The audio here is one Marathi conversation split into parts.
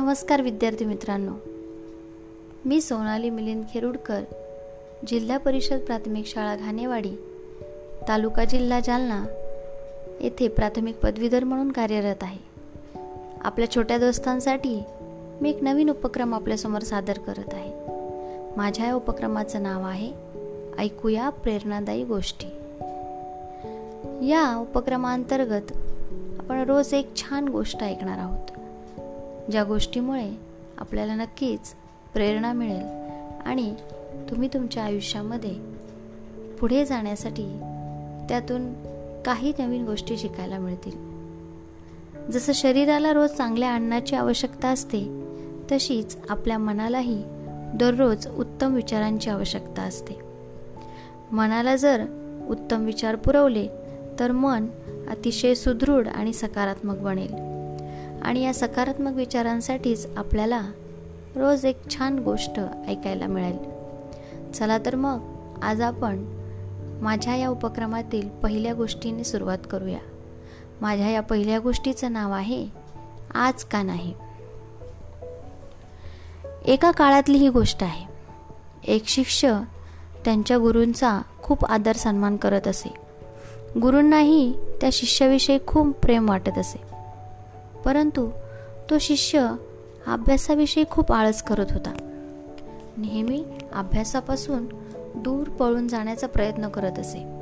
नमस्कार विद्यार्थी मित्रांनो. मी सोनाली मिलिंद खेरुडकर जिल्हा परिषद प्राथमिक शाळा घाणेवाडी तालुका जिल्हा जालना येथे प्राथमिक पदवीधर म्हणून कार्यरत आहे. आपल्या छोट्या दोस्तांसाठी मी एक नवीन उपक्रम आपल्यासमोर सादर करत आहे. माझ्या या उपक्रमाचं नाव आहे ऐकूया प्रेरणादायी गोष्टी. या उपक्रमाअंतर्गत आपण रोज एक छान गोष्ट ऐकणार आहोत. ज्या गोष्टीमुळे आपल्याला नक्कीच प्रेरणा मिळेल आणि तुम्ही तुमच्या आयुष्यामध्ये पुढे जाण्यासाठी त्यातून काही नवीन गोष्टी शिकायला मिळतील. जसं शरीराला रोज चांगल्या अन्नाची आवश्यकता असते तशीच आपल्या मनालाही दररोज उत्तम विचारांची आवश्यकता असते. मनाला जर उत्तम विचार पुरवले तर मन अतिशय सुदृढ आणि सकारात्मक बनेल. आणि या सकारात्मक विचारांसाठीच आपल्याला रोज एक छान गोष्ट ऐकायला मिळेल. चला तर मग आज आपण माझ्या या उपक्रमातील पहिल्या गोष्टीने सुरुवात करूया. माझ्या या पहिल्या गोष्टीचं नाव आहे आज का नाही? एका काळातली ही गोष्ट आहे. एक शिष्य त्यांच्या गुरूंचा खूप आदर सन्मान करत असे. गुरूंनाही त्या शिष्याविषयी खूप प्रेम वाटत असे. परंतु तो शिष्य अभ्यासाविषयी खूप आळस करत होता. नेहमी अभ्यासापासून दूर पळून जाण्याचा प्रयत्न करत असे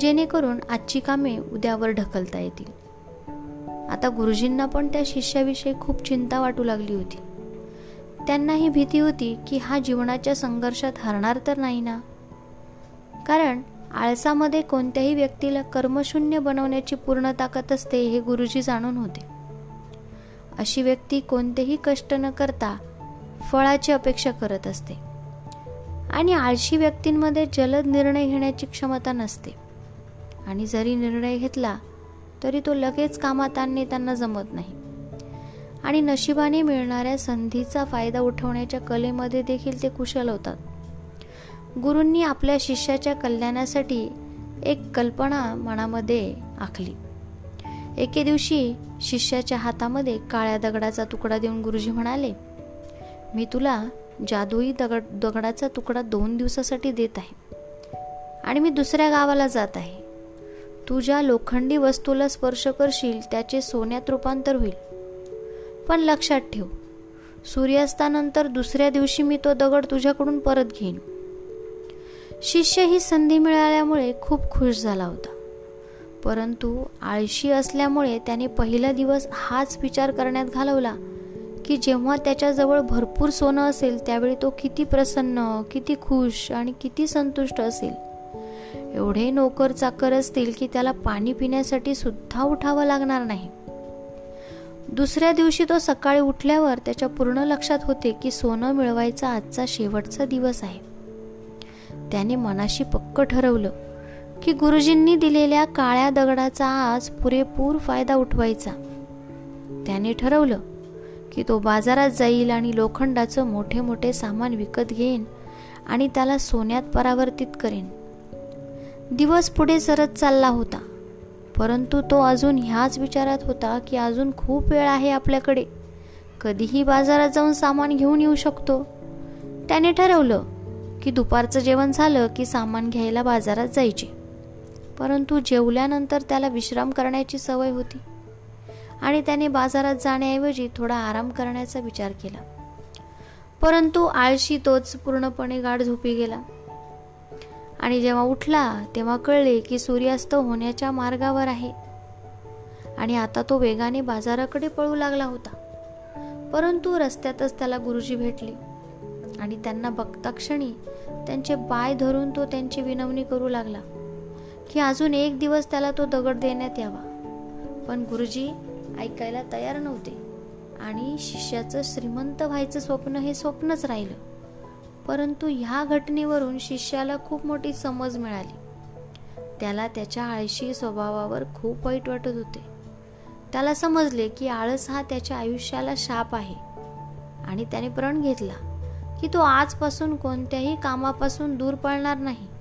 जेणेकरून आजची कामे उद्यावर ढकलता येतील. आता गुरुजींना पण त्या शिष्याविषयी खूप चिंता वाटू लागली होती. त्यांनाही भीती होती की हा जीवनाच्या संघर्षात हरणार तर नाही ना? कारण आळसामध्ये कोणत्याही व्यक्तीला कर्मशून्य बनवण्याची पूर्ण ताकद असते हे गुरुजी जाणून होते. अशी व्यक्ती कोणतेही कष्ट न करता फळाची अपेक्षा करत असते. आणि आळशी व्यक्तींमध्ये जलद निर्णय घेण्याची क्षमता नसते. आणि जरी निर्णय घेतला तरी तो लगेच कामात आणणे त्यांना जमत नाही. आणि नशिबाने मिळणाऱ्या संधीचा फायदा उठवण्याच्या कलेमध्ये देखील ते कुशल होतात. गुरूंनी आपल्या शिष्याच्या कल्याणासाठी एक कल्पना मनामध्ये आखली. एके दिवशी शिष्याच्या हातामध्ये काळ्या दगडाचा तुकडा देऊन गुरुजी म्हणाले मी तुला जादुई दगड दगडाचा तुकडा दोन दिवसासाठी देत आहे आणि मी दुसऱ्या गावाला जात आहे. तू ज्या लोखंडी वस्तूला स्पर्श करशील त्याचे सोन्यात रूपांतर होईल. पण लक्षात ठेव सूर्यास्तानंतर दुसऱ्या दिवशी मी तो दगड तुझ्याकडून परत घेईन. शिष्य ही संधी मिळाल्यामुळे खूप खुश झाला होता. परंतु आळशी असल्यामुळे त्याने पहिला दिवस हाच विचार करण्यात घालवला की जेव्हा त्याच्याजवळ भरपूर सोनं असेल त्यावेळी तो किती प्रसन्न किती खुश आणि किती संतुष्ट असेल. एवढे नोकर चाकर असतील की त्याला पाणी पिण्यासाठी सुद्धा उठावं लागणार नाही. दुसऱ्या दिवशी तो सकाळी उठल्यावर त्याच्या पूर्ण लक्षात होते की सोनं मिळवायचा आजचा शेवटचा दिवस आहे. त्याने मनाशी पक्क ठरवलं. की गुरुजींनी दिलेल्या काळ्या दगडाचा आज पुरेपूर फायदा उठवायचा. त्याने ठरवलं की तो बाजारात जाईल आणि लोखंडाचं मोठे मोठे सामान विकत घेईन आणि त्याला सोन्यात परावर्तित करेन. दिवस पुढे सरत चालला होता परंतु तो अजून ह्याच विचारात होता की अजून खूप वेळ आहे आपल्याकडे. कधीही बाजारात जाऊन सामान घेऊन येऊ शकतो. त्याने ठरवलं की दुपारचं जेवण झालं की सामान घ्यायला बाजारात जायचे. परंतु जेवल्यानंतर त्याला विश्राम करण्याची सवय होती. आणि त्याने बाजारात जाण्याऐवजी थोडा आराम करण्याचा विचार केला. परंतु आळशी तोच पूर्णपणे गाढ झोपी गेला. आणि जेव्हा उठला तेव्हा कळले की सूर्यास्त होण्याच्या मार्गावर आहे. आणि आता तो वेगाने बाजाराकडे पळू लागला होता. परंतु रस्त्यातच त्याला गुरुजी भेटले. आणि त्यांना बघता क्षणी त्यांचे पाय धरून तो त्यांची विनवणी करू लागला. की अजून एक दिवस त्याला तो दगड देण्यात यावा. पण गुरुजी ऐकायला तयार नव्हते आणि शिष्याचं श्रीमंत व्हायचं स्वप्न हे स्वप्नच राहिलं. परंतु ह्या घटनेवरून शिष्याला खूप मोठी समज मिळाली. त्याला त्याच्या आळशी स्वभावावर खूप वाईट वाटत होते. त्याला समजले की आळस हा त्याच्या आयुष्याला शाप आहे आणि त्याने प्रण घेतला की तो आजपासून कोणत्याही कामापासून दूर पळणार नाही.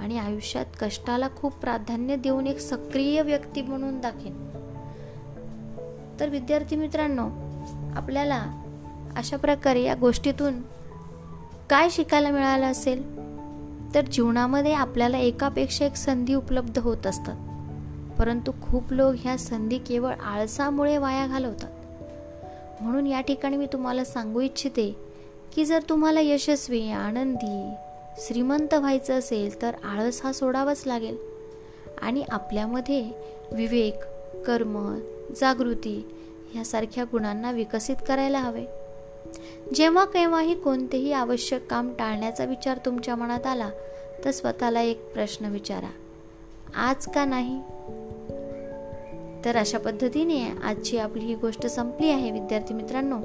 आणि आयुष्यात कष्टाला खूप प्राधान्य देऊन एक सक्रिय व्यक्ती म्हणून दाखेन तर विद्यार्थी मित्रांनो आपल्याला अशा प्रकारे या गोष्टीतून काय शिकायला मिळालं असेल? तर जीवनामध्ये आपल्याला एकापेक्षा एक संधी उपलब्ध होत असतात. परंतु खूप लोक ह्या संधी केवळ आळसामुळे वाया घालवतात. म्हणून या ठिकाणी मी तुम्हाला सांगू इच्छिते की जर तुम्हाला यशस्वी आनंदी श्रीमंत व्हायचं असेल तर आळस हा सोडावाच लागेल. आणि आपल्यामध्ये विवेक कर्म जागृती ह्यासारख्या गुणांना विकसित करायला हवे. जेव्हा केव्हाही कोणतेही आवश्यक काम टाळण्याचा विचार तुमच्या मनात आला तर स्वतःला एक प्रश्न विचारा. आज का नाही? तर अशा पद्धतीने आजची आपली ही गोष्ट संपली आहे विद्यार्थी मित्रांनो.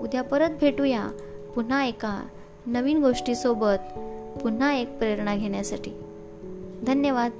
उद्या परत भेटूया. पुन्हा एका नवीन गोष्टीसोबत. पुन्हा एक प्रेरणा घेण्यासाठी. धन्यवाद.